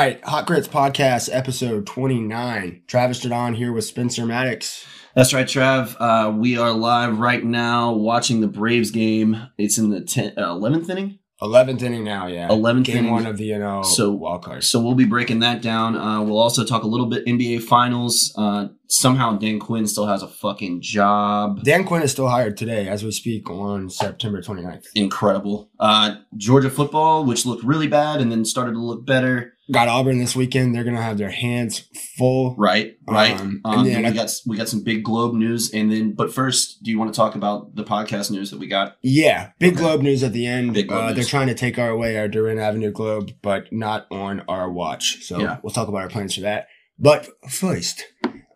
Right, Hot Grits Podcast, episode 29. Travis Jadon here with Spencer Maddox. That's right, Trav. Uh, we are live right now watching the Braves game. It's in the 10, uh, 11th inning. 11th inning now, yeah. 11th Game inning. one of the, you know, So- wild card. So we'll be breaking that down. Uh, we'll also talk a little bit NBA Finals. Somehow Dan Quinn still has a fucking job. Dan Quinn is still hired today as we speak on September 29th. Incredible. Uh, Georgia football, which looked really bad and then started to look better. Got Auburn this weekend. They're going to have their hands full. Right, right. Um, Um, and then we got we got some big Globe news, and then but first, do you want to talk about the podcast news that we got? Yeah, big Okay. Globe news at the end. Big uh, They're trying to take our away our DeRenne Avenue Globe, but not on our watch. So Yeah. we'll talk about our plans for that. But first,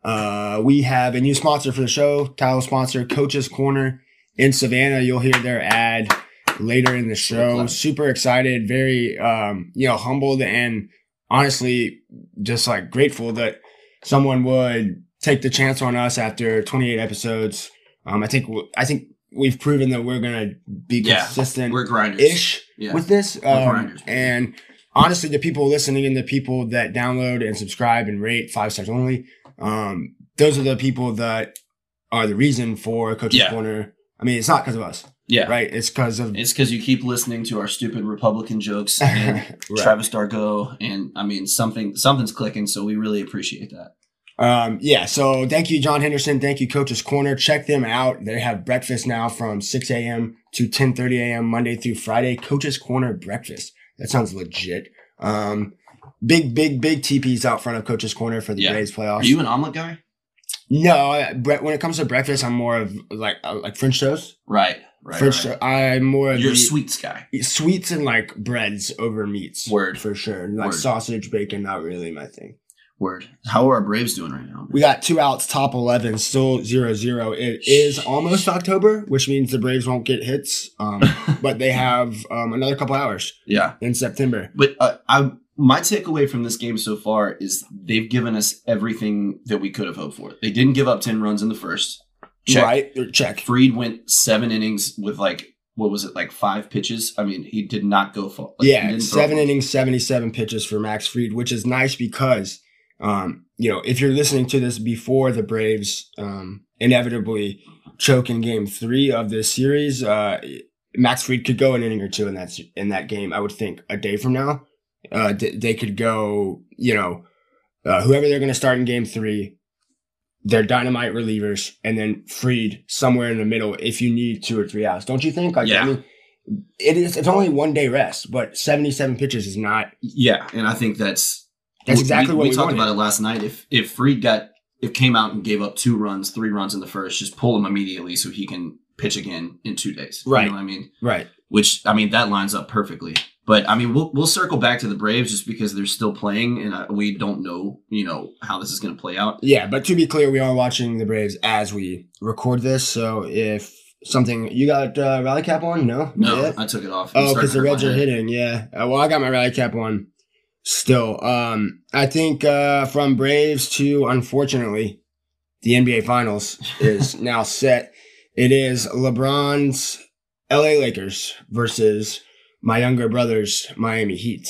uh, we have a new sponsor for the show, title sponsor, Coach's Corner in Savannah. You'll hear their ad later in the show. Super excited, very um, you know, humbled and honestly just like grateful that someone would take the chance on us after 28 episodes. Um, I think I think we've proven that we're gonna be Yeah, consistent We're grinders. ish Yeah. with this. Um, grinders. and honestly, the people listening and the people that download and subscribe and rate five stars only, um, those are the people that are the reason for Coach's Yeah. Corner. I mean, it's not because of us, yeah. right? It's because of It's because you keep listening to our stupid Republican jokes and Right. Travis Dargo, and I mean something something's clicking, so we really appreciate that. Um, yeah, so thank you, John Henderson. Thank you, Coach's Corner. Check them out. They have breakfast now from 6 a.m. to 10.30 a.m. Monday through Friday. Coach's Corner breakfast. That sounds legit. Um, big, big, big TPs out front of Coach's Corner for the Yeah. Braves playoffs. Are you an omelet guy? no, I- when it comes to breakfast, I'm more of like uh, like French toast. Right, right. French. right. I'm more of You're a the- sweets guy. sweets and like breads over meats. Word. for sure. Like Word. sausage, bacon, not really my thing. Word. How are our Braves doing right now? We got two outs, top 11, still 0 0. It is almost October, which means the Braves won't get hits, um, but they have um, another couple hours yeah, in September. but uh, I my takeaway from this game so far is they've given us everything that we could have hoped for. They didn't give up ten runs in the first. Check. Right? Check. Fried went seven innings with like what was it like five pitches? I mean, he did not go far. Like, yeah, seven innings, 77 pitches for Max Fried, which is nice because, um, you know, if you're listening to this before the Braves um, inevitably choke in game three of this series, uh, Max Fried could go an inning or two in that, in that game, I would think, a day from now. Uh, th- they could go, you know, uh, whoever they're going to start in game three, they're dynamite relievers, and then Fried somewhere in the middle if you need two or three outs. Don't you think? Like, Yeah. I mean, it is. It's only one day rest, but seventy-seven pitches is not. Yeah, and I think that's That's exactly we, what we talked wanted. about it last night. If if Fried got if came out and gave up two runs, three runs in the first, just pull him immediately so he can pitch again in two days. Right. You know what I mean? Right. Which I mean that lines up perfectly. But I mean we'll we'll circle back to the Braves just because they're still playing and uh, we don't know you know how this is going to play out. Yeah, but to be clear, we are watching the Braves as we record this. So if something you got uh, rally cap on, no, No, Yeah? I took it off. It Oh, because the Reds are hitting. Yeah. Uh, well, I got my rally cap on still. Um, I think uh, from Braves to unfortunately, the NBA Finals is now set. It is LeBron's LA Lakers versus my younger brother's Miami Heat.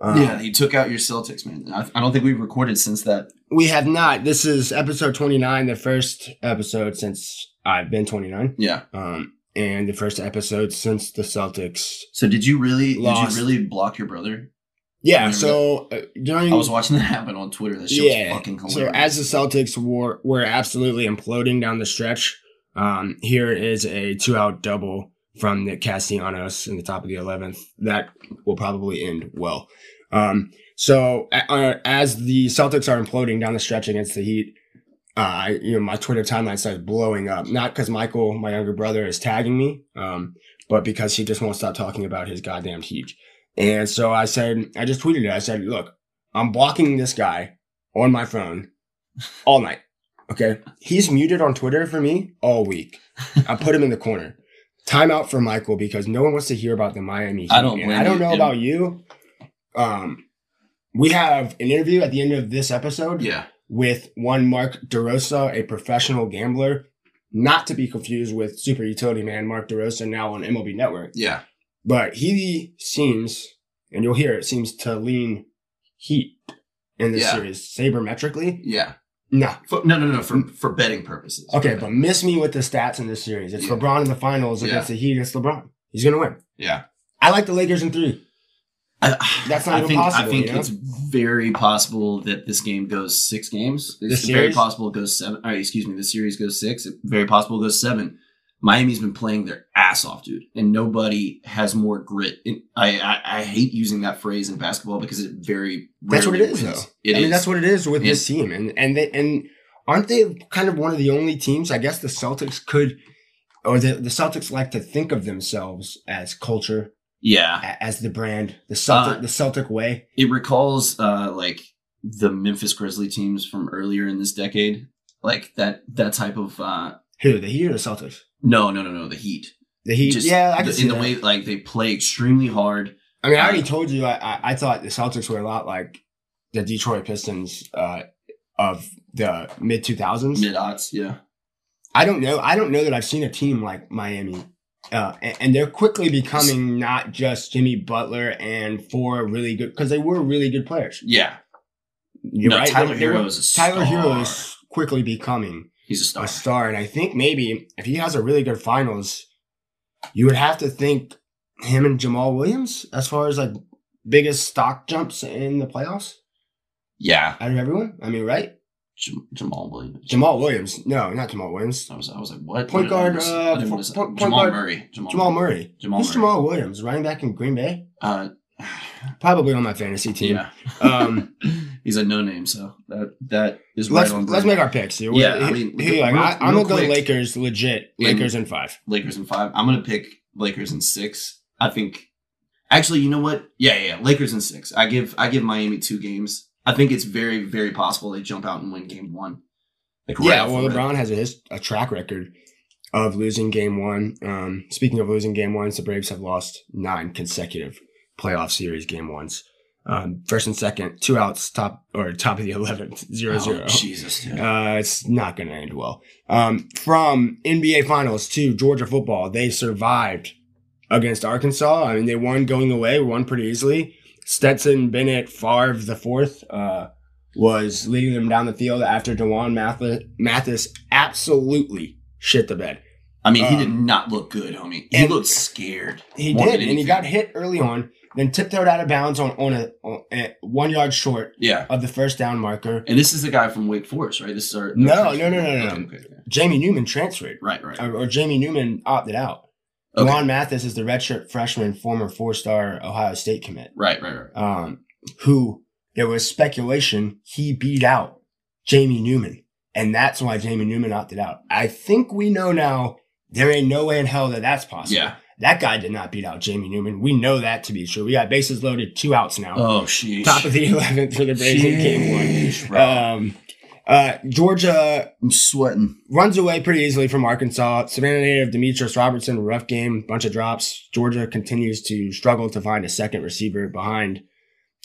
Um, Yeah, you took out your Celtics, man. I, I don't think we've recorded since that. We have not. This is episode 29, the first episode since I've been 29. Yeah. Um, and the first episode since the Celtics. So did you really Lost. did you really block your brother? Yeah, so uh, during I was watching that happen on Twitter. That shit yeah, was fucking hilarious. so as the Celtics were were absolutely imploding down the stretch, um, here is a two out double from Nick Castellanos in the top of the 11th. That will probably end well. Um, so uh, as the Celtics are imploding down the stretch against the Heat, uh, you know, my Twitter timeline starts blowing up. Not because Michael, my younger brother, is tagging me, um, but because he just won't stop talking about his goddamn Heat. And so I said, I just tweeted it. I said, look, I'm blocking this guy on my phone all night. Okay. He's muted on Twitter for me all week. I put him in the corner. Timeout for Michael because no one wants to hear about the Miami Heat. I don't I don't know about you. Um, we have an interview at the end of this episode yeah, with one Mark DeRosa, a professional gambler, not to be confused with super utility man Mark DeRosa now on MLB Network. yeah, But he seems, and you'll hear it, seems to lean Heat in this Yeah. series, sabermetrically. Yeah. No. For, no, no, no. For mm. for betting purposes. Okay, but miss me with the stats in this series. It's Yeah. LeBron in the finals Yeah. against the Heat against LeBron. He's gonna win. yeah. I like the Lakers in three. I, That's not I even think, possible, I think you know? it's very possible that this game goes six games. This It's very possible it goes seven. Uh, excuse me, this series goes six. It's very possible it goes seven. Miami's been playing their ass off, dude, and nobody has more grit. And I, I I hate using that phrase in basketball because it very That's what it is, wins. though. It I mean, that's what it is with this team, and and they and aren't they kind of one of the only teams? I guess the Celtics could, or the the Celtics like to think of themselves as culture, yeah. as the brand, the Celtic, Uh, the Celtic way. It recalls uh like the Memphis Grizzly teams from earlier in this decade, like that that type of uh Who the Heat or the Celtics? no no no no the Heat. The Heat. Just yeah, I can the, see in the way like they play extremely hard. I mean, I already uh, told you. I, I I thought the Celtics were a lot like the Detroit Pistons uh, of the mid two thousands. Mid odds, yeah. I don't know. I don't know that I've seen a team like Miami. Uh, and, and they're quickly becoming not just Jimmy Butler and four really good because they were really good players. Yeah. You're no, right. Tyler They- they were- Herro is Tyler. Herro is quickly becoming He's a star. a star, and I think maybe if he has a really good finals, you would have to think him and Jamal Williams as far as like biggest stock jumps in the playoffs Yeah. out of everyone. I mean, right? Jam- Jamal Williams. Jamal Williams. No, not Jamal Williams. I was, I was like, what? Point What did I guard, uh, I didn't point- point Jamal guard- Murray. Jamal, Jamal Murray. Jamal Who's Murray. Jamal Williams? Running back in Green Bay. Uh, Probably on my fantasy team. yeah. Um, He's a no name, so that that is let's right on. let's make our picks. Here. Yeah, I mean, you like? real- I, I'm gonna go. Lakers. Legit Lakers in five. Lakers in five. I'm gonna pick Lakers in six. I think. Actually, you know what? Yeah, yeah, yeah. Lakers in six. I give I give Miami two games. I think it's very very possible they jump out and win game one. Like right Yeah, well. LeBron has a, his, a track record of losing game one. Um, speaking of losing game ones, the Braves have lost nine consecutive playoff series game ones. Um, first and second, two outs, top or top of the eleventh, zero Oh, zero. Jesus, dude. Uh, it's not going to end well. Um, from NBA Finals to Georgia football, they survived against Arkansas. I mean, they won going away, won pretty easily. Stetson Bennett Favre the fourth uh, was leading them down the field after D'Wan Mathis, Mathis absolutely shit the bed. I mean, he did um, not look good, homie. He looked scared. He did, and he got hit early on, then tiptoed out of bounds on on a, on a one yard short Yeah. of the first down marker. And this is the guy from Wake Forest, right? This is our No, no, no, no, no. Okay, okay, okay. Jamie Newman transferred. Right, right. or, or Jamie Newman opted out. Okay. D'Wan Mathis is the redshirt freshman, former four-star Ohio State commit, Right, right, right. um, who there was speculation he beat out Jamie Newman, and that's why Jamie Newman opted out. I think we know now. There ain't no way in hell that that's possible. Yeah. That guy did not beat out Jamie Newman. We know that to be true. We got bases loaded, two outs now. Oh, sheesh. Top of the 11th for the Braves in game one. bro. Um, uh, Georgia I'm sweating. runs away pretty easily from Arkansas. Savannah native Demetrius Robertson, rough game, bunch of drops. Georgia continues to struggle to find a second receiver behind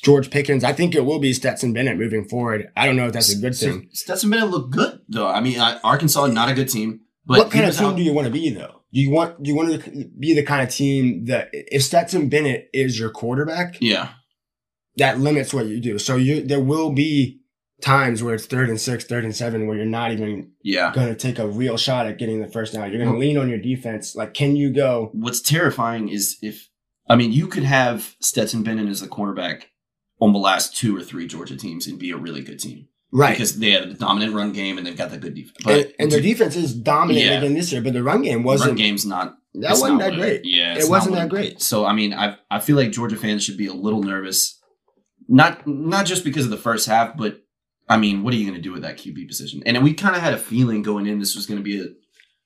George Pickens. I think it will be Stetson Bennett moving forward. I don't know if that's a good thing. Stetson Bennett looked good, though. I mean, Arkansas, not a good team. But what kind of team out- do you want to be though? You want you want to be the kind of team that if Stetson Bennett is your quarterback, Yeah. that limits what you do. So you there will be times where it's third and six, third and seven, where you're not even Yeah. going to take a real shot at getting the first down. You're going to lean on your defense. Like, can you go? What's terrifying is if, I mean, you could have Stetson Bennett as the cornerback on the last two or three Georgia teams and be a really good team. Right. Because they have a dominant run game and they've got the good defense. and, But and their defense is dominant Yeah. again this year, but the run game wasn't. Run game's not that wasn't not that great. Yeah, It wasn't that great. So I mean, I I feel like Georgia fans should be a little nervous, not not just because of the first half, but I mean, what are you going to do with that QB position? And we kind of had a feeling going in this was going to be a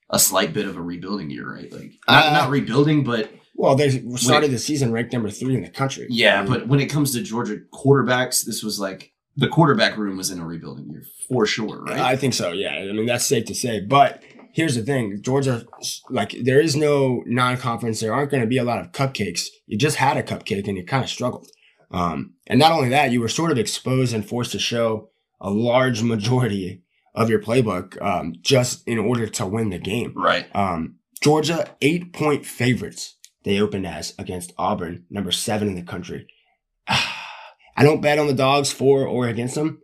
a slight bit of a rebuilding year, right? Like not, Uh, not rebuilding, but Well, they started the season ranked number three in the country. yeah. I mean, But when it comes to Georgia quarterbacks, this was like the quarterback room was in a rebuilding year for sure, right? I think so. Yeah, I mean that's safe to say. But here's the thing: Georgia, like, there is no non-conference. There aren't going to be a lot of cupcakes. You just had a cupcake and you kind of struggled. Um, and not only that, you were sort of exposed and forced to show a large majority of your playbook um, just in order to win the game. right. Um, Georgia, eight point favorites they opened as against Auburn, number seven in the country. I don't bet on the dogs for or against them,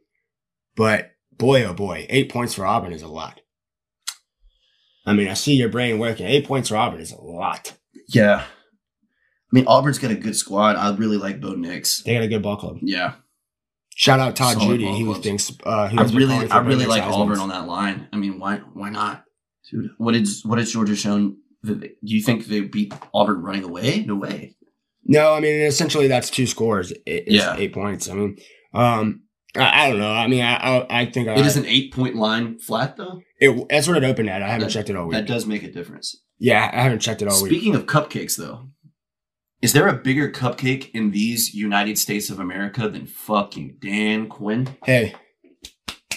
but boy, oh boy, eight points for Auburn is a lot. I mean, I see your brain working. Eight points for Auburn is a lot. Yeah. I mean, Auburn's got a good squad. I really like Bo Nix. They got a good ball club. Yeah. Shout out Todd Solid Judy. He was being. Uh, he I really, I really like Auburn on that line. I mean, why, why not, dude? What did, what has Georgia shown? That they, do you think they beat Auburn running away? No way. No, I mean essentially that's two scores. It's Yeah. eight points. I mean, um, I, I don't know. I mean, I I, I think I, It is an eight point line flat though. It, that's what it opened at. I haven't That- checked it all week. That does make a difference. yeah, I haven't checked it all week. Speaking of cupcakes, though, is there a bigger cupcake in these United States of America than fucking Dan Quinn? Hey,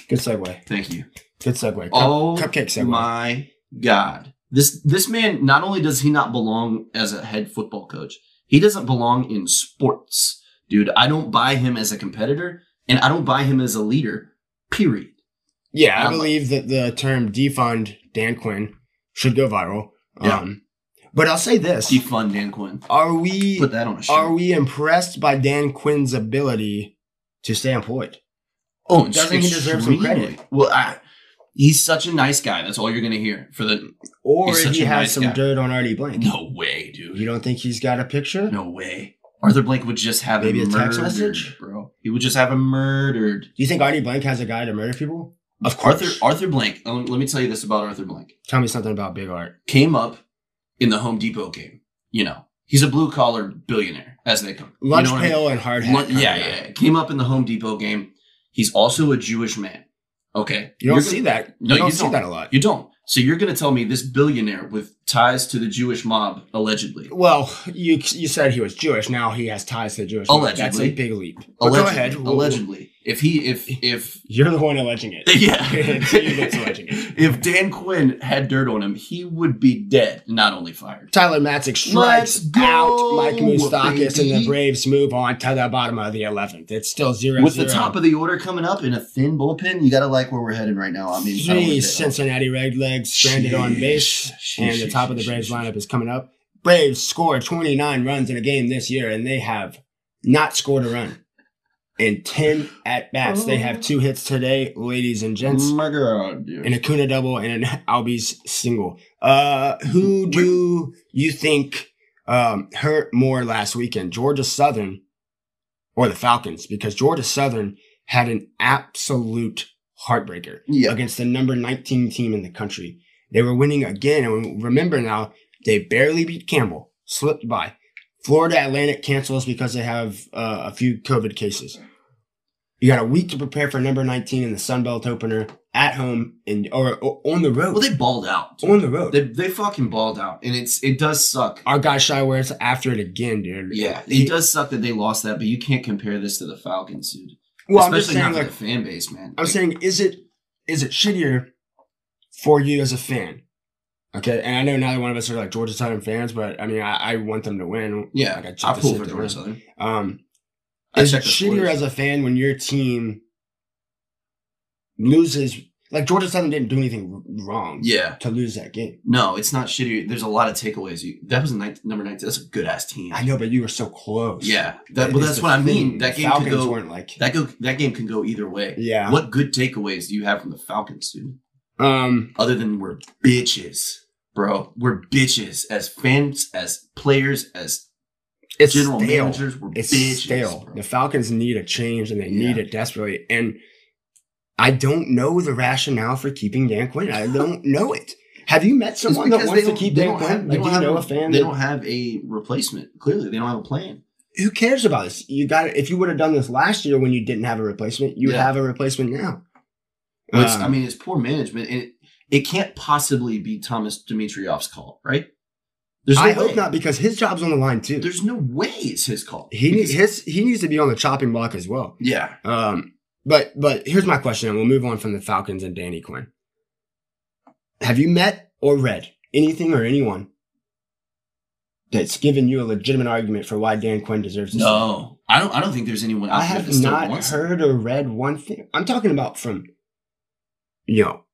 good segue. Thank you. Good segue. Oh cupcake segue. my god! This this man not only does he not belong as a head football coach, he doesn't belong in sports, dude. I don't buy him as a competitor, and I don't buy him as a leader. Period. yeah, I Um, believe that the term defund Dan Quinn should go viral. Yeah. Um, but I'll say this: Defund Dan Quinn. Are we Put that on a shirt. are we impressed by Dan Quinn's ability to stay employed? Oh, Doesn't he deserve some credit? Well, I, he's such a nice guy. That's all you're gonna hear for the. Or he has nice some guy. dirt on Artie Blank? No way, dude. You don't think he's got a picture? No way. Arthur Blank would just have Maybe a text message? bro. He would just have him murdered. Do you think Artie Blank has a guy to murder people? Of course. Arthur Blank. um, Let me tell you this about Arthur Blank. Tell me something about Big Art. Came up in the Home Depot game. You know, he's a blue collar billionaire, as they come. You Lunch know what I mean? and hard hat. Lun- yeah, yeah, yeah. Came up in the Home Depot game. He's also a Jewish man. Okay, You don't You're see gonna- that. No, you don't you see don't. that a lot. You don't. So you're going to tell me this billionaire with ties to the Jewish mob, allegedly, Well, you you said he was Jewish. Now he has ties to the Jewish. mob. That's a big leap. Allegedly, go ahead. Allegedly, if he, if if You're the one alleging it. Yeah. It's you that's alleging it. if Dan Quinn had dirt on him, he would be dead, not only fired. Tyler Matzek strikes go, out Mike Moustakas, and the Braves move on to the bottom of the 11th. It's still 0 With the top of the order coming up in a thin bullpen, you got to like where we're headed right now. I mean, I Three that. Cincinnati Redlegs stranded on base, Sheesh, and the top of the Braves lineup is coming up. Braves score 29 runs in a game this year, and they have not scored a run in 10 at bats. They have two hits today, ladies and gents. my God, dude. an Acuna double and an Albies single. Uh, who do you think um, hurt more last weekend, Georgia Southern or the Falcons? Because Georgia Southern had an absolute heartbreaker yeah, against the number 19 team in the country. They were winning again, and remember now they barely beat Campbell, slipped by. Florida Atlantic cancels because they have uh, a few COVID cases. You got a week to prepare for number 19 in the Sun Belt opener at home and or, or on the road. well, they balled out. dude. on the road. They, they fucking balled out, and it's it does suck. Our guy Shai Werts after it again, dude. Yeah, He- it does suck that they lost that, but you can't compare this to the Falcons, dude. Well, I'm just Especially saying, like, the fan base, man. I'm Like, saying, is it is it shittier for you as a fan? Okay, and I know neither one of us are like Georgia Southern fans, but I mean, I, I want them to win. yeah, Like, I I pull for Georgia. Southern. Um, I is it shittier as a fan when your team loses? Like Georgia Southern didn't do anything wrong Yeah, to lose that game. no, it's not shitty. There's a lot of takeaways. You, that was nine, number nineteen. That's a good ass team. I know, but you were so close. Yeah, that, well, that's what I mean. That game Falcons could go. weren't like That go. That game can go either way. yeah. What good takeaways do you have from the Falcons, dude? Um, Other than we're bitches, bro. We're bitches as fans, as players, as it's general stale. managers. We're It's bitches. stale. bro. The Falcons need a change, and they Yeah. need it desperately. And I don't know the rationale for keeping Dan Quinn. I don't know it. Have you met someone that wants to keep Dan Quinn? have- they Like, don't you have know a- a fan? They that- don't have a replacement. Clearly, they don't have a plan. who cares about this? You got it. If you would have done this last year when you didn't have a replacement, you Yeah. have a replacement now. Um, I mean, it's poor management, and it, can't possibly be Thomas Dimitroff's call, right? There's no I way. hope not because his job's on the line too. There's no way it's his call. he needs his he needs to be on the chopping block as well. yeah. Um, but but here's my question, and we'll move on from the Falcons and Danny Quinn. Have you met or read anything or anyone that's given you a legitimate argument for why Dan Quinn deserves stay? No, I don't. I don't think there's anyone I have not heard or read one thing. I'm talking about from, you know,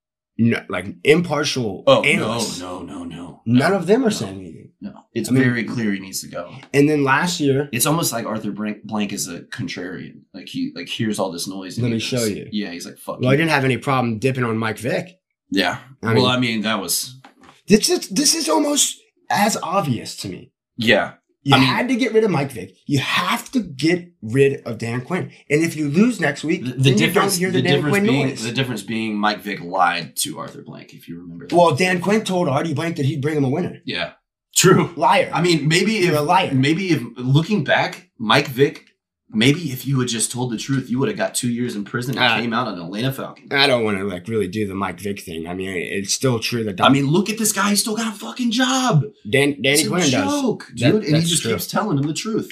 no, like impartial Oh analysts. no, no, no, no. None no, of them are no. saying anything. No, it's I mean- very clear he needs to go. And then last year, It's almost like Arthur Blank, Blank is a contrarian. Like he like hears all this noise. and Let me just- show you. Yeah, he's like fuck. well, I didn't have any problem dipping on Mike Vick. yeah. I well, mean- I mean that was This is this is almost as obvious to me. yeah. You I mean- had to get rid of Mike Vick. You have to get rid of Dan Quinn. And if you lose next week, The, the difference, you don't hear the, the, Dan difference Quinn being, noise. the difference being Mike Vick lied to Arthur Blank, if you remember that. well, Dan Quinn told Artie Blank that he'd bring him a winner. yeah, true. Liar. I mean, maybe You're if a liar. maybe if looking back, Mike Vick, maybe if you had just told the truth, you would have got two years in prison and Ah. came out an Atlanta Falcon. I don't want to like really do the Mike Vick thing. I mean, it's still true that I mean, look at this guy; he's still got a fucking job. Dan, Danny Quinn does. joke, That- dude, and he just true. keeps telling him the truth.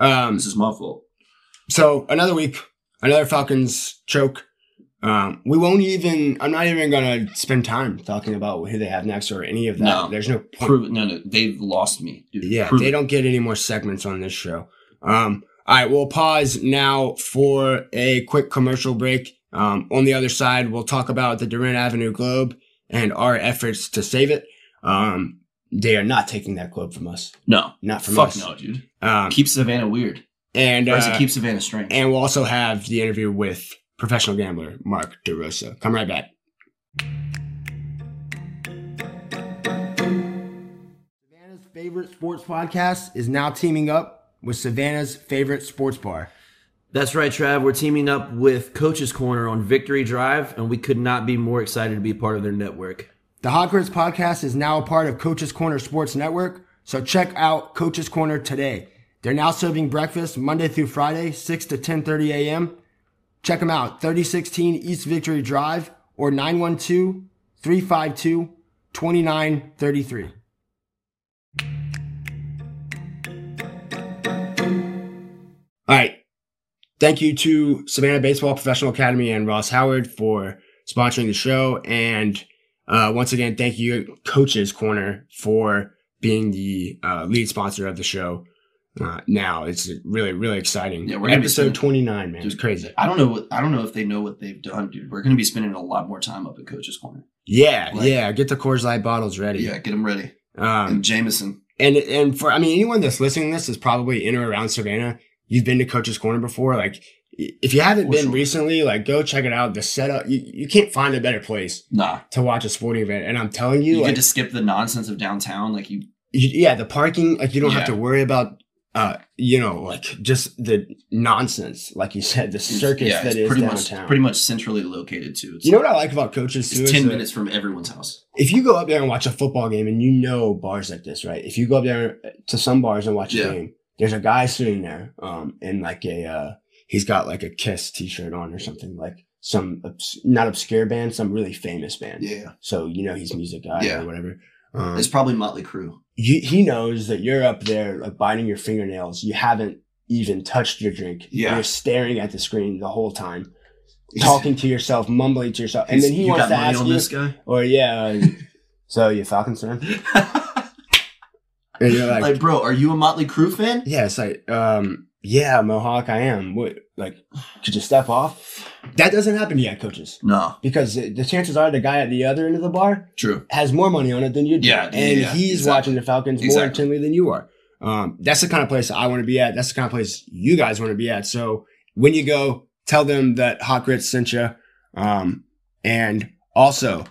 Um, This is my fault. so another week, another Falcons choke. Um, we won't even. I'm not even gonna spend time talking about who they have next or any of that. No. There's no point. Prove it. No, no, they've lost me. Dude. Yeah, Prove they it. don't get any more segments on this show. Um, all right, we'll pause now for a quick commercial break. Um, on the other side, we'll talk about the DeRenne Avenue Globe and our efforts to save it. Um, they are not taking that globe from us, No, not from us. fuck us. no, dude. Um, Keep Savannah weird. and Or it uh, keep Savannah strange? and we'll also have the interview with professional gambler Mark DeRosa. Come right back. Savannah's favorite sports podcast is now teaming up with Savannah's favorite sports bar. That's right, Trav. We're teaming up with Coach's Corner on Victory Drive, and we could not be more excited to be part of their network. The Hot Grits podcast is now a part of Coach's Corner Sports Network, so check out Coach's Corner today. They're now serving breakfast Monday through Friday, 6 to 10:30 a.m. Check them out, 3016 East Victory Drive or 912-352-2933. All right. Thank you to Savannah Baseball Professional Academy and Ross Howard for sponsoring the show. And uh, once again, thank you, Coaches Corner, for being the uh, lead sponsor of the show. Uh, now it's really, really exciting. Yeah, we're episode twenty nine, man. It's crazy. I don't know. What, I don't know if they know what they've done, dude. We're going to be spending a lot more time up at Coach's Corner. Yeah, Like- yeah. Get the Coors Light bottles ready. Yeah, get them ready. Um, And Jameson. and and for I mean, anyone that's listening to this is probably in or around Savannah. You've been to Coach's Corner before, like. If you haven't For been sure. recently, like go check it out. The setup, you, you can't find a better place Nah, to watch a sporting event. And I'm telling you, you, like, get to skip the nonsense of downtown. Like you, you, yeah, the parking, like you don't have to worry about, uh, you know, like just the nonsense, like you said, the circus yeah, that it's is pretty downtown. much pretty much centrally located too. It's, you know what I like about coaches too? it's ten that minutes from everyone's house. If you go up there and watch a football game, and you know bars like this, right? If you go up there to some bars and watch a game, there's a guy sitting there, um, in like a, uh, he's got like a Kiss T-shirt on or something, like some obs- not obscure band, some really famous band. Yeah, So you know he's music guy Yeah. or whatever. Um, it's probably Motley Crue. you, he knows that you're up there like biting your fingernails. You haven't even touched your drink. Yeah. You're staring at the screen the whole time, talking to yourself, mumbling to yourself, and then he wants to ask you, guy. or yeah, uh, so you Falcons fan? And you're like, like, bro, are you a Motley Crue fan? yeah, it's like, um, yeah, Mohawk, I am. What, like, could you step off? That doesn't happen yet, coaches, No, because the chances are the guy at the other end of the bar true. has more money on it than you do. Yeah, and yeah, he's exactly. watching the Falcons more Exactly. intently than you are. Um, that's the kind of place I want to be at. That's the kind of place you guys want to be at. So when you go, tell them that Hot Grits sent you. Um, and also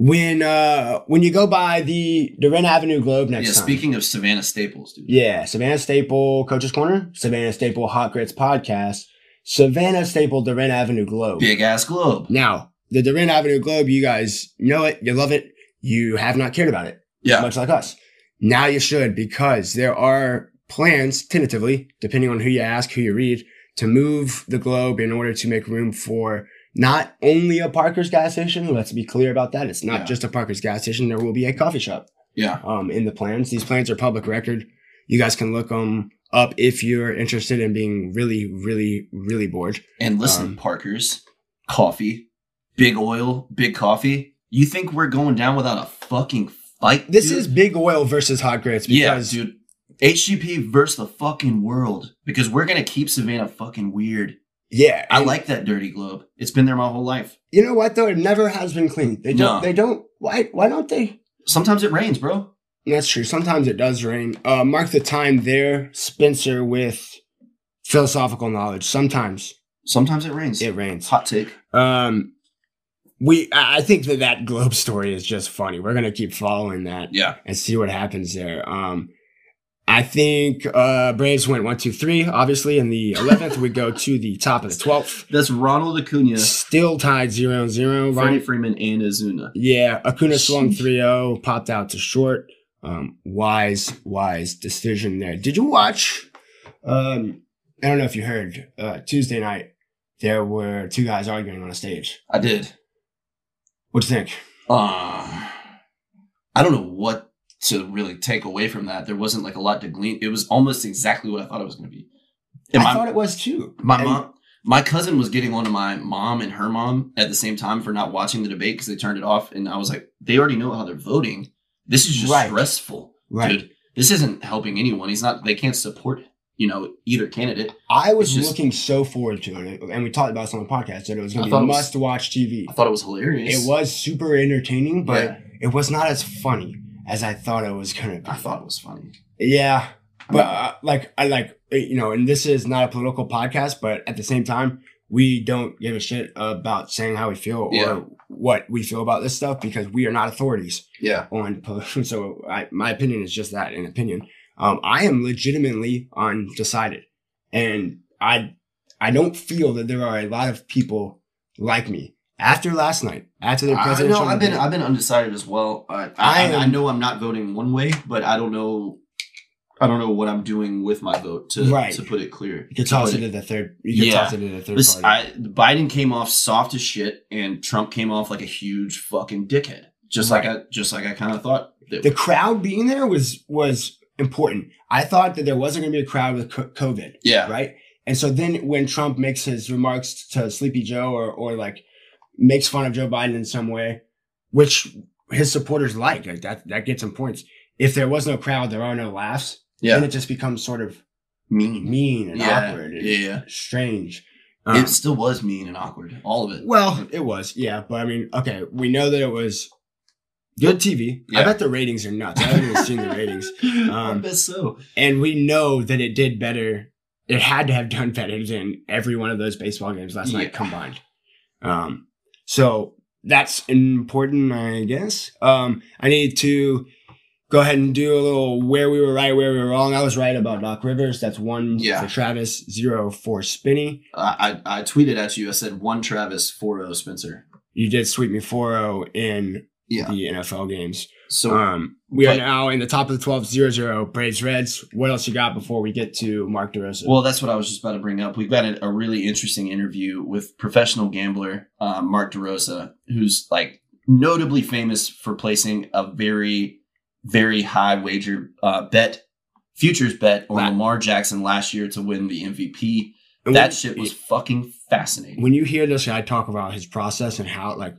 when uh when you go by the DeRenne Avenue Globe next yeah, time. speaking of Savannah staples, dude. Yeah, Savannah Staple Coach's Corner, Savannah Staple Hot Grits Podcast, Savannah Staple DeRenne Avenue Globe. Big ass globe. Now, the DeRenne Avenue Globe, you guys know it, you love it, you have not cared about it, Yeah, much like us. Now you should because there are plans, tentatively, depending on who you ask, who you read, to move the globe in order to make room for not only a Parker's gas station. Let's be clear about that. It's not Yeah. just a Parker's gas station. There will be a coffee shop yeah. um, in the plans. These plans are public record. You guys can look them up if you're interested in being really, really, really bored. And listen, Um, Parkers, coffee, big oil, big coffee. You think we're going down without a fucking fight? This dude? is big oil versus hot grits yeah, because dude. HGP versus the fucking world because we're gonna keep Savannah fucking weird. Yeah, I like that dirty globe. It's been there my whole life. You know what though? It never has been clean. They don't. No. They don't. Why? Why don't they? Sometimes it rains, bro. That's true. Sometimes it does rain. Uh, mark the time there, Spencer, with philosophical knowledge. Sometimes Sometimes it rains. it rains. Hot take. Um, we I I think that that Globe story is just funny. We're gonna keep following that Yeah. and see what happens there. Um, I think uh, Braves went one, two, three. Obviously, in the eleventh, we go to the top of the twelfth. That's Ronald Acuna, Still tied 0 0. Freddie Freeman, and Ozuna. yeah, Acuna swung Sheesh. 3 0, popped out to short. Um, wise, wise decision there. Did you watch? Um, I don't know if you heard. Uh, Tuesday night, there were two guys arguing on a stage. I did. What'd you think? Uh, I don't know what to really take away from that. There wasn't like a lot to glean. It was almost exactly what I thought it was going to be. And I my, thought it was too. my And- mom, my cousin was getting on to my mom and her mom at the same time for not watching the debate because they turned it off. And I was like, they already know how they're voting. This is just Right. stressful, Right. dude. This isn't helping anyone. He's not. They can't support you know either candidate. I was just- looking so forward to it, and we talked about this on the podcast that it was going to be must-watch TV. I thought it was hilarious. It was super entertaining, but Yeah. it was not as funny as I thought it was going to be. I thought it was funny. Yeah, but uh, like I like you know, and this is not a political podcast, but at the same time, we don't give a shit about saying how we feel or Yeah. what we feel about this stuff because we are not authorities Yeah. on. So I, my opinion is just that, an opinion. Um, I am legitimately undecided, and I I don't feel that there are a lot of people like me after last night, after the I presidential. know. I've been. I've been undecided as well. I I I, I know I'm not voting one way, but I don't know. I don't know what I'm doing with my vote to Right. to put it clear. you could To toss it to the third. You could Yeah. toss it to the third This, party. I, Biden came off soft as shit, and Trump came off like a huge fucking dickhead. Just like I just like I kind of thought. The crowd being there was was important. I thought that there wasn't going to be a crowd with COVID, yeah, right? And so then when Trump makes his remarks to Sleepy Joe or or like makes fun of Joe Biden in some way, which his supporters like, like that that gets him points. If there was no crowd, there are no laughs. Then yeah, it just becomes sort of mean. mean and yeah, awkward and yeah, yeah. strange. Um, it still was mean and awkward. All of it. well, it was, yeah. But I mean, okay, we know that it was good TV. I bet the ratings are nuts. I haven't even seen the ratings. I Um, bet so. and we know that it did better. It had to have done better than every one of those baseball games last night combined. Um, so that's important, I guess. Um, I need to go ahead and do a little where we were right, where we were wrong. I was right about Doc Rivers. That's one Yeah. for Travis, zero for Spinny. I, I I tweeted at you. I said one Travis, four O Spencer. You did sweep me 4-0 in Yeah. the NFL games. So Um, we are now in the top of the 12, 0-0, Braves Reds. What else you got before we get to Mark DeRosa? Well, that's what I was just about to bring up. We've got a, a really interesting interview with professional gambler uh, Mark DeRosa, who's like notably famous for placing a very, very high wager uh, bet, futures bet on Wow. Lamar Jackson last year to win the MVP. And That when- shit was fucking fascinating. when you hear this guy talk about his process and how like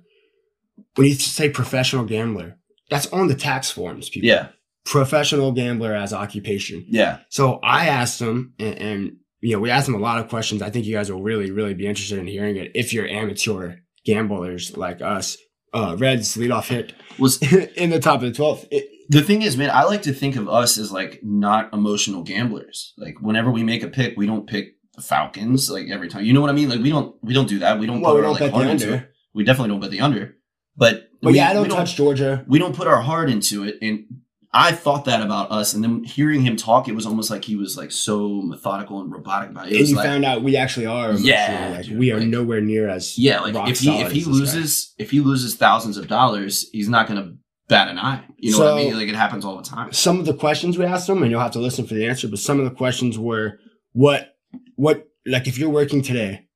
when you say professional gambler that's on the tax forms people Yeah, professional gambler as occupation yeah, so i asked him and, and you know we asked him a lot of questions i think you guys will really really be interested in hearing it if you're amateur gamblers like us uh reds leadoff hit was in the top of the 12th it, the thing is, man, I like to think of us as like not emotional gamblers. Like whenever we make a pick, we don't pick the Falcons like every time. You know what I mean? Like we don't we don't do that. We don't well put we don't like bet the under. We definitely don't bet the under. But but we, yeah i don't we touch georgia we don't put our heart into it. And I thought that about us. And then hearing him talk, it was almost like he was like so methodical and robotic about it. It and you like found out we actually are emotional. Yeah, like dude, we are like- nowhere near as yeah, like if he if he loses if he loses thousands of dollars, he's not gonna bat an eye. You know what I mean? Like it happens all the time. some of the questions we asked him, and you'll have to listen for the answer, but some of the questions were what what like if you're working today,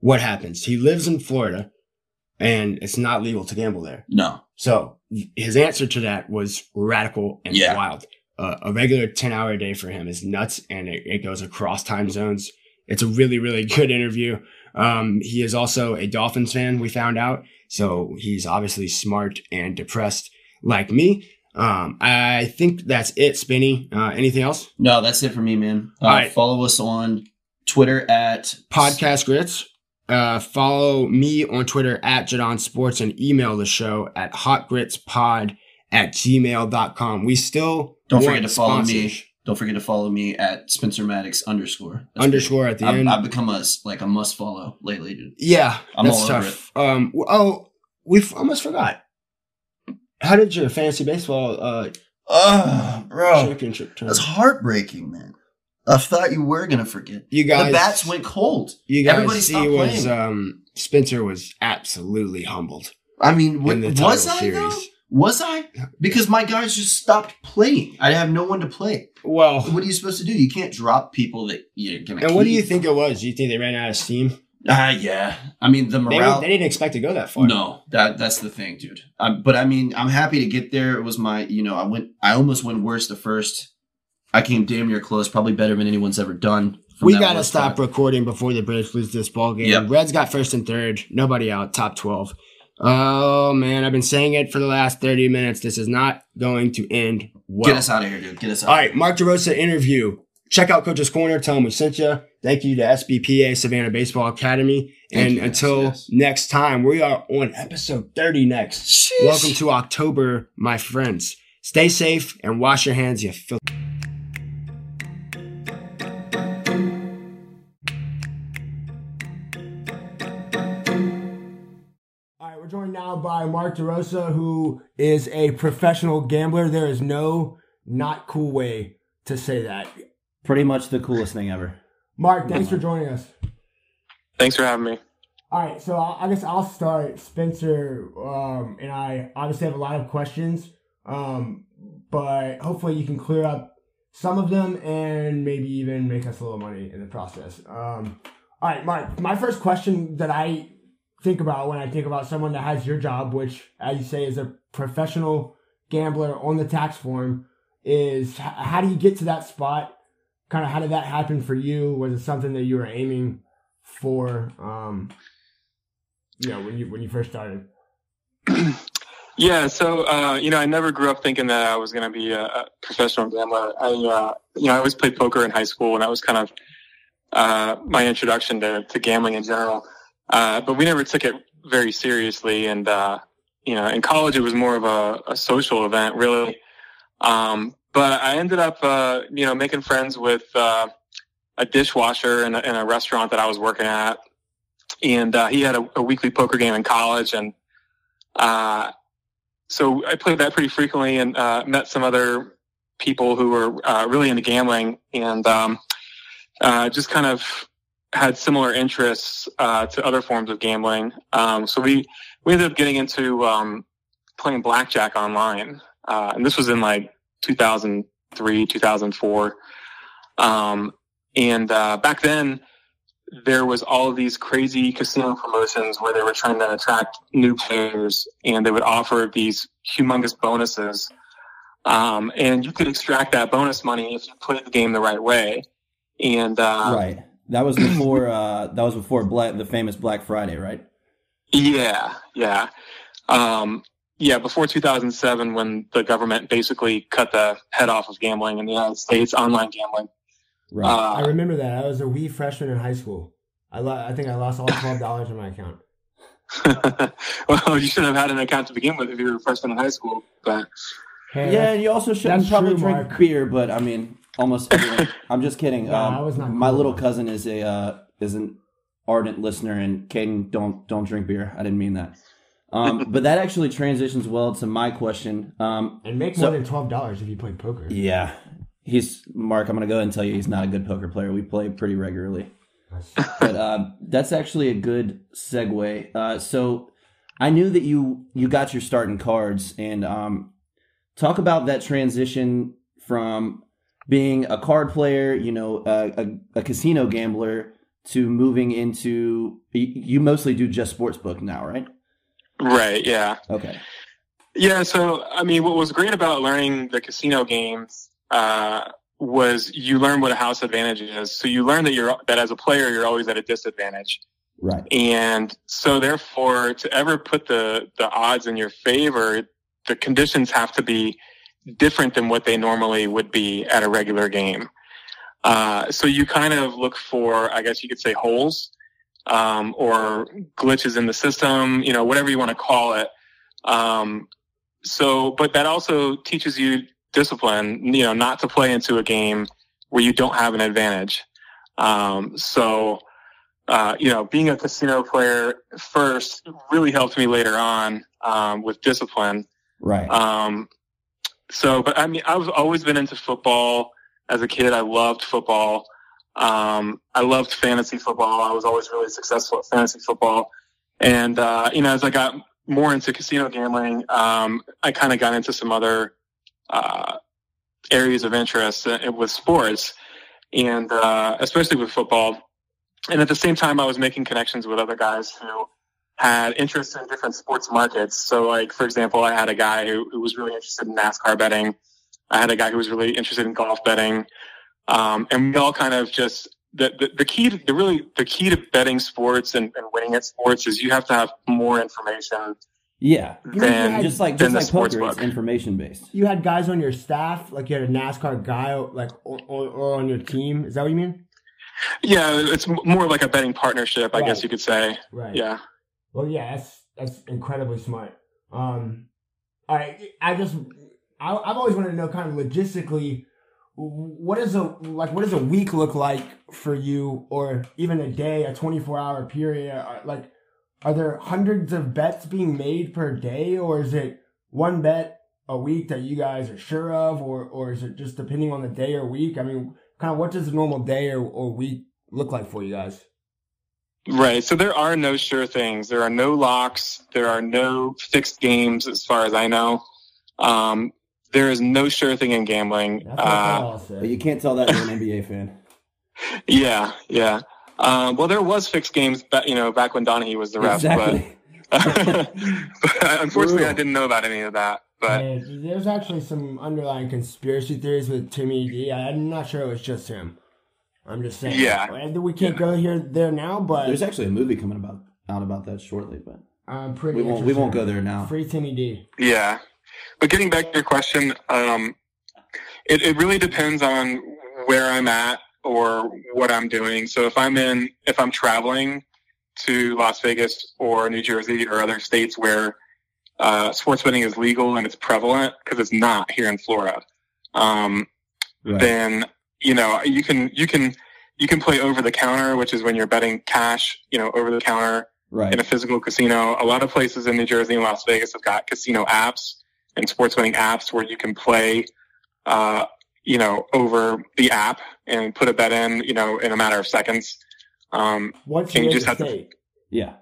what happens? He lives in Florida and it's not legal to gamble there. No. So his answer to that was radical and Yeah. wild. Uh, a regular 10 hour day for him is nuts and it, it goes across time zones. It's a really, really good interview. Um, he is also a Dolphins fan, we found out. So he's obviously smart and depressed like me. Um, I think that's it, Spinny. Uh, anything else? No, that's it for me, man. Uh, All right. Follow us on Twitter at Podcast Grits. Uh, follow me on Twitter at Jadon Sports and email the show at hotgritspod at gmail.com. We still Don't forget to follow me. Don't forget to follow me at Spencer Maddox underscore. That's Underscore at the I've, end. I've become a like a must follow lately. Dude. yeah, I'm that's tough. Um, oh, we almost forgot. How did your fantasy baseball uh, Oh, bro. championship turn? That's heartbreaking, man. I thought you were gonna forget. You guys, the bats went cold. You guys everybody see stopped was playing. um, Spencer was absolutely humbled I mean, the was I series. though? Was I? Because my guys just stopped playing. I have no one to play. Well, What are you supposed to do? You can't drop people that you're gonna. and what do you think it was? Do you think they ran out of steam? Ah, yeah. I mean, the They, morale. they didn't expect to go that far. No, that that's the thing, dude. Um, but I mean, I'm happy to get there. It was my, you know, I went, I almost went worse the first. I came damn near close, probably better than anyone's ever done. We got to stop part. recording before the British lose this ball game. Yep. Reds got first and third. Nobody out. Top 12. Oh, man. I've been saying it for the last 30 minutes. This is not going to end well. Get us out of here, dude. Get us out. All right. Mark DeRosa interview. Check out Coach's Corner. Tell him we sent you. Thank you to SBPA Savannah Baseball Academy. Thank and you, until Yes. next time, we are on episode 30 next. Welcome to October, my friends. Stay safe and wash your hands, you filthy. Now by Mark DeRosa, who is a professional gambler. There is no not cool way to say that. Pretty much the coolest thing ever. Mark, thanks for joining us. Thanks for having me. All right, so I I guess I'll start. Spencer um, and I obviously have a lot of questions, um, but hopefully you can clear up some of them and maybe even make us a little money in the process. Um, all right, Mark. My first question that I think about when I think about someone that has your job, which, as you say, is a professional gambler on the tax form, is how do you get to that spot? Kind of how did that happen for you? Was it something that you were aiming for? Um, you know, when you when you first started. Yeah, so uh, you know, I never grew up thinking that I was going to be a, a professional gambler. I, uh, you know, I always played poker in high school, and that was kind of uh, my introduction to, to gambling in general. Uh, but we never took it very seriously, and uh, you know, in college it was more of a, a social event, really. Um, but I ended up, uh, you know, making friends with uh, a dishwasher in a, in a restaurant that I was working at, and uh, he had a, a weekly poker game in college, and so I played that pretty frequently and met some other people who were really into gambling. And um, just kind of had similar interests uh, to other forms of gambling. Um, so we we ended up getting into um, playing blackjack online, uh, and this was in like 2003, 2004. Um, and uh, back then, there was all these crazy casino promotions where they were trying to attract new players and they would offer these humongous bonuses. Um, and you could extract that bonus money if you played the game the right way. And, uh, right. That was before. uh, that was before Black, the famous Black Friday, right? yeah, yeah. Um, yeah, before 2007, when the government basically cut the head off of gambling in the United States, online gambling. Right. I Uh, remember that. I was a wee freshman in high school. I lo- I think I lost all twelve dollars in my account. well, you should have had an account to begin with if you were a freshman in high school, but Hey, yeah, and you also shouldn't that's probably true, drink Mark. beer, but I mean, almost. Everyone, I'm just kidding. No, um, I was not my little cousin is a uh, is an ardent listener, and Caden, don't don't drink beer. I didn't mean that. Um, but that actually transitions well to my question. Um, and make So- more than twelve dollars if you play poker. yeah, he's Mark. I'm gonna go ahead and tell you he's not a good poker player. We play pretty regularly. but uh, that's actually a good segue. Uh, so I knew that you you got your start in cards, and um, talk about that transition from being a card player, you know, a, a, a casino gambler, to moving into you, mostly do just sportsbook now, right? right, yeah. Okay. Yeah, so I mean, what was great about learning the casino games uh, was you learn what a house advantage is. So you learn that you're that as a player, you're always at a disadvantage, Right. and so therefore, to ever put the the odds in your favor, the conditions have to be different than what they normally would be at a regular game. Uh, so you kind of look for, I guess you could say, holes um, or glitches in the system, you know, whatever you want to call it. Um, so, but that also teaches you discipline. You know, not to play into a game where you don't have an advantage. Um, so, uh, you know, being a casino player first really helped me later on um, with discipline. Right. Um, so, but I mean, I've always been into football as a kid. I loved football. Um, I loved fantasy football. I was always really successful at fantasy football. And, uh, you know, as I got more into casino gambling, um, I kind of got into some other, uh, areas of interest uh, with sports and, uh, especially with football. And at the same time, I was making connections with other guys who had interest in different sports markets. So like, for example, I had a guy who, who was really interested in NASCAR betting. I had a guy who was really interested in golf betting. Um, and we all kind of just, the, the, the key to, the really, the key to betting sports and, and winning at sports is you have to have more information yeah. Than, had- Just like than just like sports poker, it's information based. You had guys on your staff, like you had a NASCAR guy, like or, or, or on your team. Is that what you mean? Yeah, it's more like a betting partnership, I guess you could say. Right. Yeah. Well, yeah, that's that's incredibly smart. Um, all right, I just I, I've always wanted to know kind of logistically, what is a like what does a week look like for you, or even a day, a twenty four hour period? Like, are there hundreds of bets being made per day, or is it one bet a week that you guys are sure of, or or is it just depending on the day or week? I mean, kind of what does a normal day or, or week look like for you guys? Right. So there are no sure things. There are no locks. There are no fixed games as far as I know. Um, there is no sure thing in gambling. That's what they Uh. But you can't tell that to an NBA fan. yeah, yeah. Um, well, there was fixed games, ba- you know, back when Donaghy was the ref, exactly. but, but unfortunately, I didn't know about any of that. But Yeah, there's actually some underlying conspiracy theories with Timmy D. I'm not sure it was just him. I'm just saying. Yeah. We can't go here there now, but There's actually a movie coming about out about that shortly, but I'm pretty. we won't we won't go there now. Free Timmy D. Yeah. But getting back to your question, um, it, it really depends on where I'm at or what I'm doing. So if I'm in, if I'm traveling to Las Vegas or New Jersey or other states where uh, sports betting is legal and it's prevalent, because it's not here in Florida, um, Right. then you know you can you can you can play over the counter, which is when you're betting cash, you know, over the counter in a physical casino. A lot of places in New Jersey and Las Vegas have got casino apps and sports betting apps where you can play, uh, you know, over the app and put a bet in, you know, in a matter of seconds. Um, Once Can you're you in just the have to- Yeah.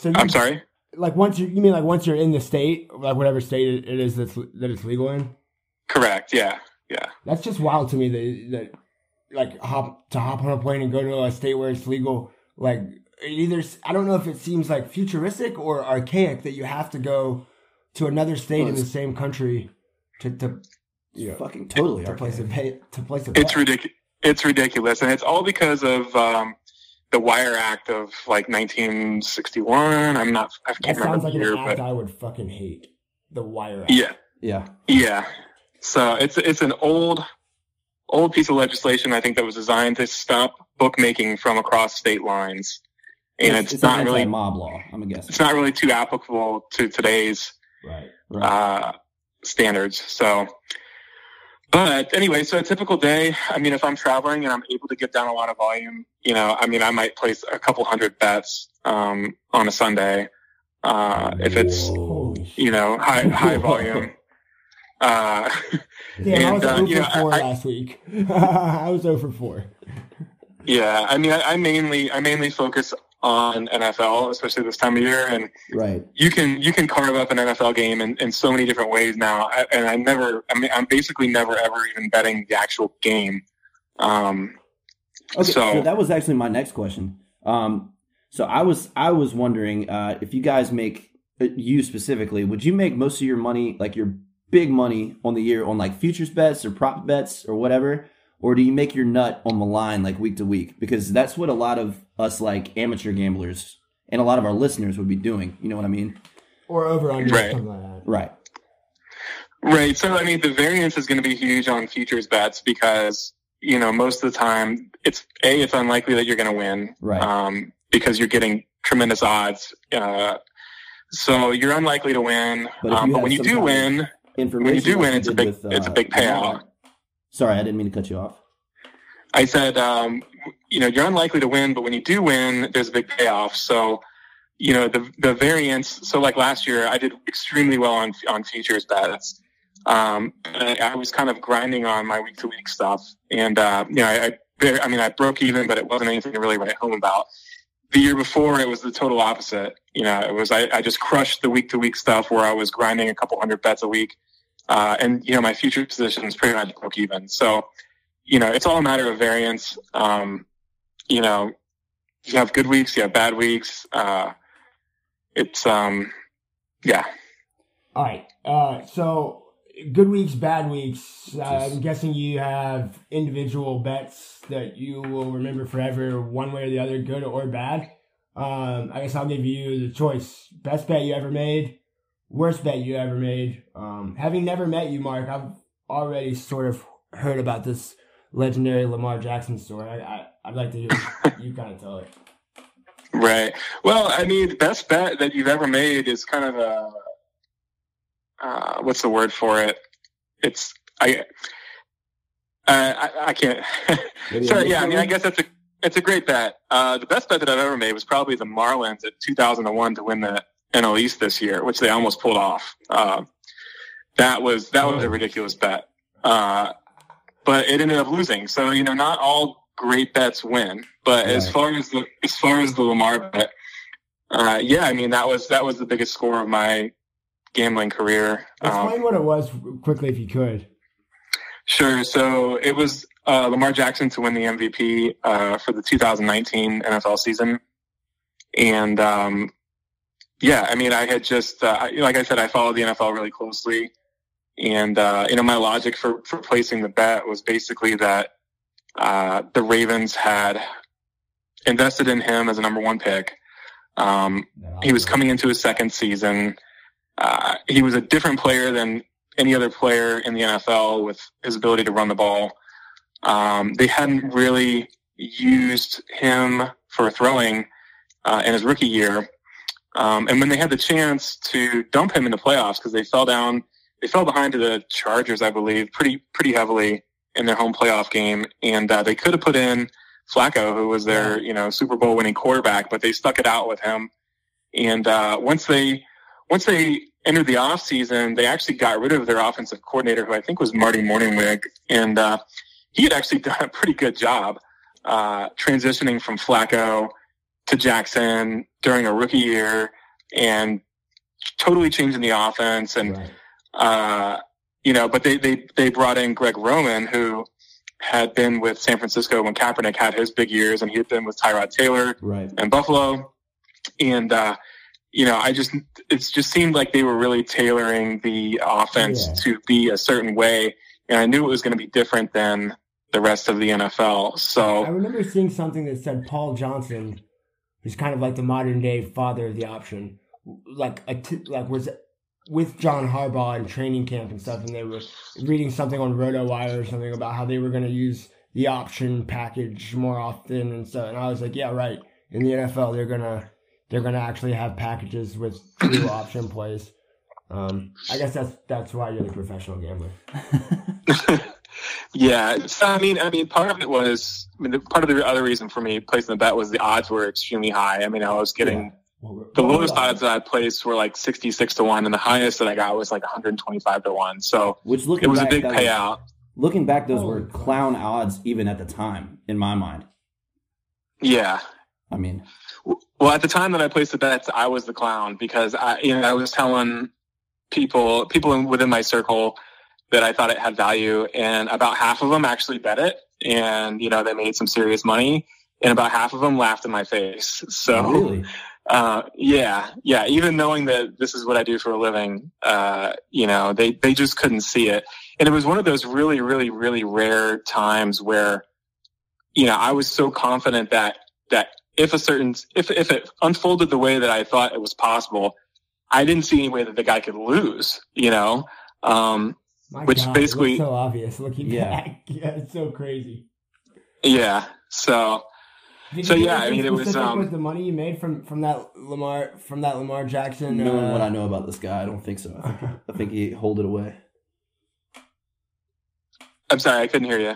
So I'm sorry. Like once you, you mean like once you're in the state, like whatever state it is that's that it's legal in. Correct. Yeah. Yeah. That's just wild to me that that like hop to hop on a plane and go to a state where it's legal. Like it either I don't know if it seems like futuristic or archaic that you have to go to another state Well, in the same country to to you know, Fucking totally to place a pay, to place a It's ridiculous. It's ridiculous. And it's all because of, um, the Wire Act of like 1961. I'm not, I That can't sounds remember like the an year, act but I would fucking hate. The Wire Act. yeah. Yeah. Yeah. So it's it's an old old piece of legislation I think that was designed to stop bookmaking from across state lines. And it's, it's not really mob law. I'm guessing. it's not really too applicable to today's Right. Right. uh, standards. So but anyway, so a typical day, I mean if I'm traveling and I'm able to get down a lot of volume, you know, I mean I might place a couple hundred bets um, on a Sunday. Uh, if it's shit. you know high high volume. Uh, Damn, I was uh, 0 you know, 4 I- last week. I was over 4. Yeah, I mean, I, I mainly I mainly focus on NFL, especially this time of year, and right. you can you can carve up an NFL game in, in so many different ways now. I, and I never, I mean, I'm basically never ever even betting the actual game. Um, Okay, so, So- that was actually my next question. Um, so I was I was wondering uh, if you guys make uh, you specifically, would you make most of your money, like your big money on the year, on like futures bets or prop bets or whatever, or do you make your nut on the line like week to week? Because that's what a lot of us like amateur gamblers and a lot of our listeners would be doing. You know what I mean? Or over under Right. something like that. Right. right. So I mean, the variance is going to be huge on futures bets because you know most of the time it's a it's unlikely that you're going to win. Right. um, because you're getting tremendous odds. Uh, so you're unlikely to win. But um, you but when you do kind of win, Information when you do win, it's a big with, uh, it's a big payout. Sorry, I didn't mean to cut you off. I said, um, you know, you're unlikely to win, but when you do win, there's a big payoff. So, you know, the the variance. So, like last year, I did extremely well on on futures bets. Um, I, I was kind of grinding on my week to week stuff, and uh, you know, I, I I mean, I broke even, but it wasn't anything to really write home about. The year before, it was the total opposite. You know, it was I, I just crushed the week to week stuff where I was grinding a couple hundred bets a week, uh, and you know, my future position is pretty much broke even. So, you know, it's all a matter of variance. Um, you know, you have good weeks, you have bad weeks. Uh, it's, um, yeah. All right. Uh, so good weeks, bad weeks. Uh, I'm guessing you have individual bets that you will remember forever, one way or the other, good or bad. Um, I guess I'll give you the choice: best bet you ever made, worst bet you ever made. Um, having never met you, Mark, I've already sort of heard about this legendary Lamar Jackson story. I, I I'd like to hear you kind of tell it. Right. Well, I mean, the best bet that you've ever made is kind of a, uh, what's the word for it? It's, I, uh, I, I can't. So yeah, I mean, I guess that's a it's a great bet. Uh, the best bet that I've ever made was probably the Marlins at 2001 to win the NL East this year, which they almost pulled off. Uh, that was that was a ridiculous bet, uh, but it ended up losing. So you know, not all great bets win. But as far as the as far as the Lamar bet, uh, yeah, I mean that was that was the biggest score of my gambling career. Um, Explain what it was quickly, if you could. Sure. So it was uh, Lamar Jackson to win the MVP uh, for the 2019 NFL season, and um, yeah, I mean, I had just uh, like I said, I followed the NFL really closely, and uh, you know, my logic for for placing the bet was basically that uh, the Ravens had invested in him as a number one pick. Um, he was coming into his second season. Uh, he was a different player than any other player in the NFL with his ability to run the ball. Um, they hadn't really used him for throwing uh, in his rookie year. Um, and when they had the chance to dump him in the playoffs because they fell down, they fell behind to the Chargers, I believe, pretty pretty heavily in their home playoff game, and uh, they could have put in Flacco, who was their you know Super Bowl winning quarterback, but they stuck it out with him. And uh, once they once they entered the offseason, they actually got rid of their offensive coordinator, who I think was Marty Mornhinweg, and uh, he had actually done a pretty good job uh, transitioning from Flacco to Jackson during a rookie year and totally changing the offense. And Right. uh, you know, but they, they, they brought in Greg Roman, who had been with San Francisco when Kaepernick had his big years, and he had been with Tyrod Taylor Right. and Buffalo. And, uh, you know, I just, it just seemed like they were really tailoring the offense Yeah. to be a certain way. And I knew it was going to be different than the rest of the NFL. So I remember seeing something that said Paul Johnson, who's kind of like the modern day father of the option, like a t- like was with John Harbaugh in training camp and stuff, and they were reading something on RotoWire or something about how they were going to use the option package more often and stuff. And I was like, yeah, right. In the NFL, they're gonna they're gonna actually have packages with true option plays. Um, I guess that's that's why you're the professional gambler. yeah. So, I mean, I mean, part of it was, I mean, part of the other reason for me placing the bet was the odds were extremely high. I mean, I was getting the lowest odds that I placed were like 66 to 1, and the highest that I got was like 125 to 1. So Which looking it was a big that was- payout. looking back, those were clown odds even at the time, in my mind. Yeah. I mean, Well, at the time that I placed the bets, I was the clown because I, you know, I was telling people, people within my circle that I thought it had value, and about half of them actually bet it, and you know, they made some serious money, and about half of them laughed in my face. So, really, uh, yeah, yeah. Even knowing that this is what I do for a living, uh, you know, they they just couldn't see it, and it was one of those really, really, really rare times where, you know, I was so confident that that if a certain if if it unfolded the way that I thought it was possible, I didn't see any way that the guy could lose. You know, um, My Which God, basically- so obvious looking Yeah. back. Yeah, it's so crazy. Yeah. So, Did So, yeah, I mean, it was, um, with the money you made from from that Lamar from that Lamar Jackson. Knowing uh, what I know about this guy, I don't think so. I think, I think he hold it away. I'm sorry, I couldn't hear you.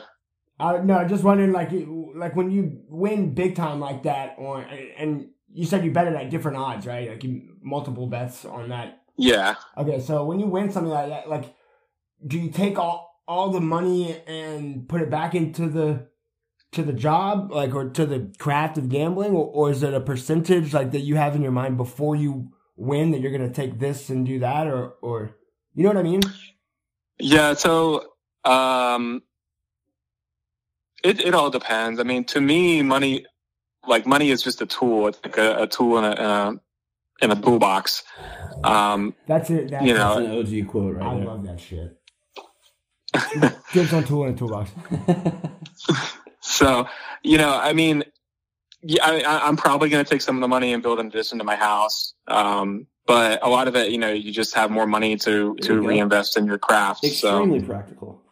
I, no, just wondering, like, like when you win big time like that, on and you said you betted at different odds, right? Like you multiple bets on that. Yeah. Okay, so when you win something like that, like, do you take all all the money and put it back into the to the job, like, or to the craft of gambling, or, or is it a percentage like that you have in your mind before you win that you're gonna take this and do that, or or you know what I mean? Yeah, so um it it all depends. I mean, to me, money like money is just a tool. It's like a, a tool in a, in a in a toolbox. Um, That's it. That's You know, an OG quote I right there. love that shit. Gives on tool in a toolbox. so you know, I mean, yeah, I, I- I'm probably going to take some of the money and build an addition to my house. Um, but a lot of it, you know, you just have more money to There to reinvest in your craft. So Extremely practical.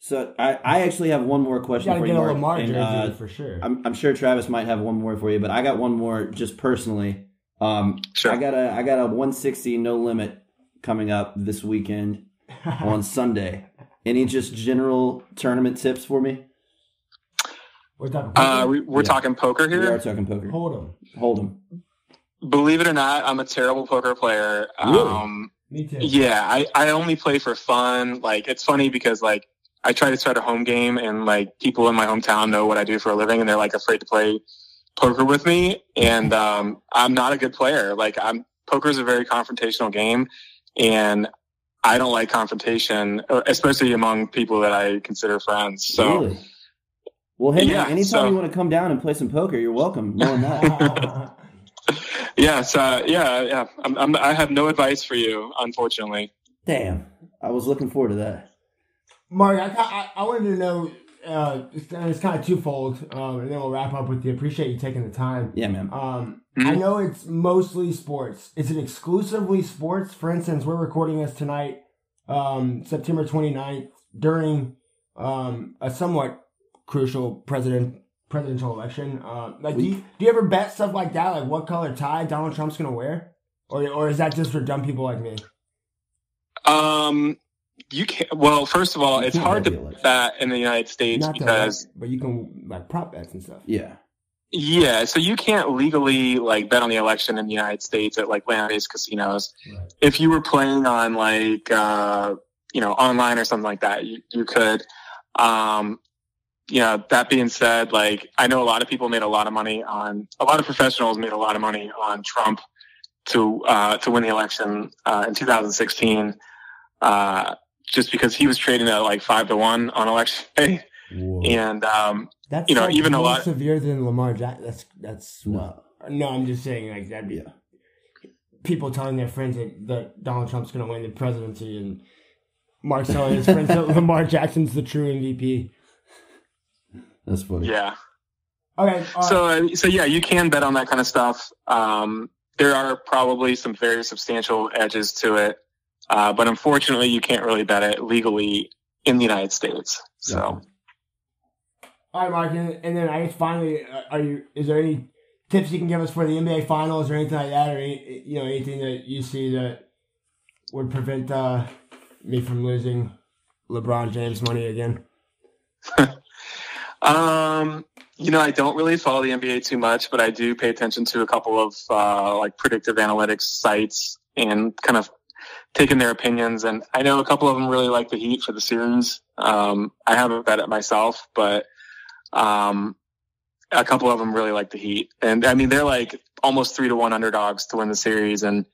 So I, I actually have one more question gotta for get you, a Mark. Lamar and, uh, for sure. I'm, I'm sure Travis might have one more for you, but I got one more just personally. Um, Sure. I got a I got a 160 no limit coming up this weekend on Sunday. Any just general tournament tips for me? We're talking. uh, we, we're Yeah. talking poker here. We are talking poker. Hold him. Hold them. Believe it or not, I'm a terrible poker player. Really? Um, Me too. Yeah, I, I only play for fun. Like it's funny because like I try to start a home game and like people in my hometown know what I do for a living and they're like afraid to play poker with me and um I'm not a good player. Like I'm poker is a very confrontational game and I don't like confrontation, uh, especially among people that I consider friends. So really? Well, hey, Yeah, man, anytime so- you want to come down and play some poker, you're welcome. Knowing that. yeah, so yeah, yeah, I'm, I'm, I have no advice for you, unfortunately. Damn, I was looking forward to that. Mark, I, I, I wanted to know. Uh, it's, and it's kind of twofold, um, and then we'll wrap up with you. Appreciate you taking the time. Yeah, man. Um, Mhm. I know it's mostly sports. Is it exclusively sports? For instance, we're recording this tonight, um, September 29th, during um, a somewhat crucial president presidential election. Uh, like, do you, do you ever bet stuff like that? Like, what color tie Donald Trump's gonna wear, or or is that just for dumb people like me? Um, you can't. Well, first of all, You it's hard to the election. bet in the United States Not because bet, but you can like prop bets and stuff. Yeah. yeah, so you can't legally like bet on the election in the United States at like land-based casinos. Right. If you were playing on like uh, you know online or something like that, you you could. Um, you know, that being said, like I know a lot of people made a lot of money on a lot of professionals made a lot of money on Trump to uh, to win the election uh, in 2016, uh, just because he was trading at like five to one on election day, Whoa. and um, That's You know, like, even a lot more severe than Lamar Jackson. That's that's No. No, I'm just saying like that'd be Yeah. people telling their friends that, that Donald Trump's going to win the presidency, and Mark telling his friends that Lamar Jackson's the true MVP. That's funny. yeah. Okay, So, uh, so yeah, you can bet on that kind of stuff. Um, there are probably some very substantial edges to it, uh, but unfortunately, you can't really bet it legally in the United States. So, all right, Mark, and, and then I guess finally, uh, are you? Is there any tips you can give us for the NBA Finals or anything like that, or any, you know anything that you see that would prevent uh, me from losing LeBron James money again? um, you know, I don't really follow the NBA too much, but I do pay attention to a couple of uh, like predictive analytics sites and kind of taking their opinions. And I know a couple of them really like the Heat for the series. Um, I haven't bet it myself, but um, a couple of them really like the Heat. And I mean, they're like almost three to one underdogs to win the series. And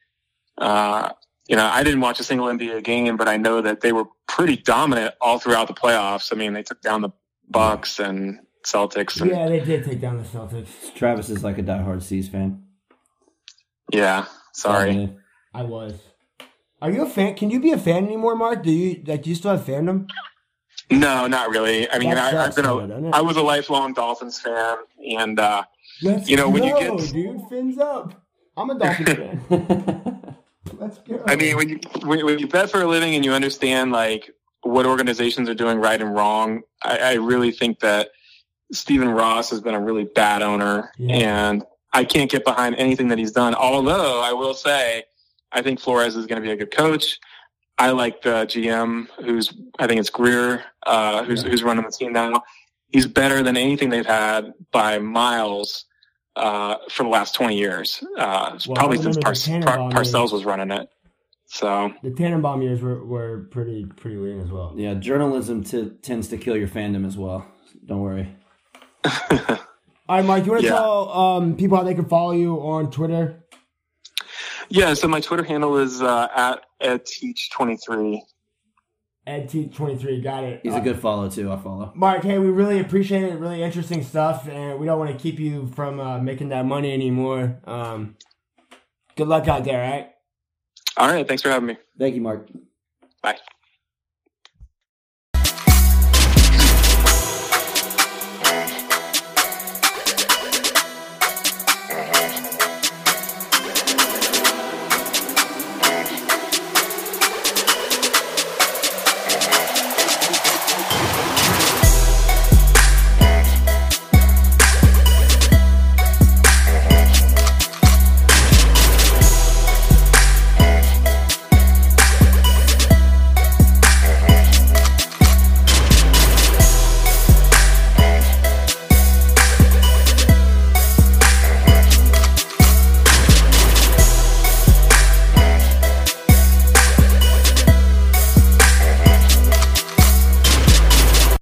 uh, you know, I didn't watch a single NBA game, but I know that they were pretty dominant all throughout the playoffs. I mean, they took down the Bucks and Celtics. And, Yeah, they did take down the Celtics. Travis is like a diehard C's fan. yeah. Sorry. Yeah. I was. Are you a fan? Can you be a fan anymore, Mark? Do you like? Do you still have fandom? No, not really. I mean, I, I've been a? I was a lifelong Dolphins fan, and uh, Let's You know, when you get- dude, fins up. I'm a Dolphins fan. Let's go. I mean, when you when, when you bet for a living and you understand like what organizations are doing right and wrong, I, I really think that Stephen Ross has been a really bad owner, Yeah. and I can't get behind anything that he's done. Although I will say, I think Flores is going to be a good coach. I like the GM, who's I think it's Grier, uh, who's Yeah. who's running the team now. He's better than anything they've had by miles uh, for the last twenty years. Uh, Well, probably since Par- Par- Parcells was running it. So The Tannenbaum years were, were pretty pretty lean as well. Yeah, journalism t- tends to kill your fandom as well. Don't worry. All right, Mike, you want to Yeah. tell um, people how they can follow you on Twitter? Yeah, so my Twitter handle is uh, at edteach23. EdT23, got it. He's Uh, a good follow too. I follow. Mark, hey, we really appreciate it. Really interesting stuff, and we don't want to keep you from uh, making that money anymore. Um, good luck out there, all right? All right, thanks for having me. Thank you, Mark. Bye.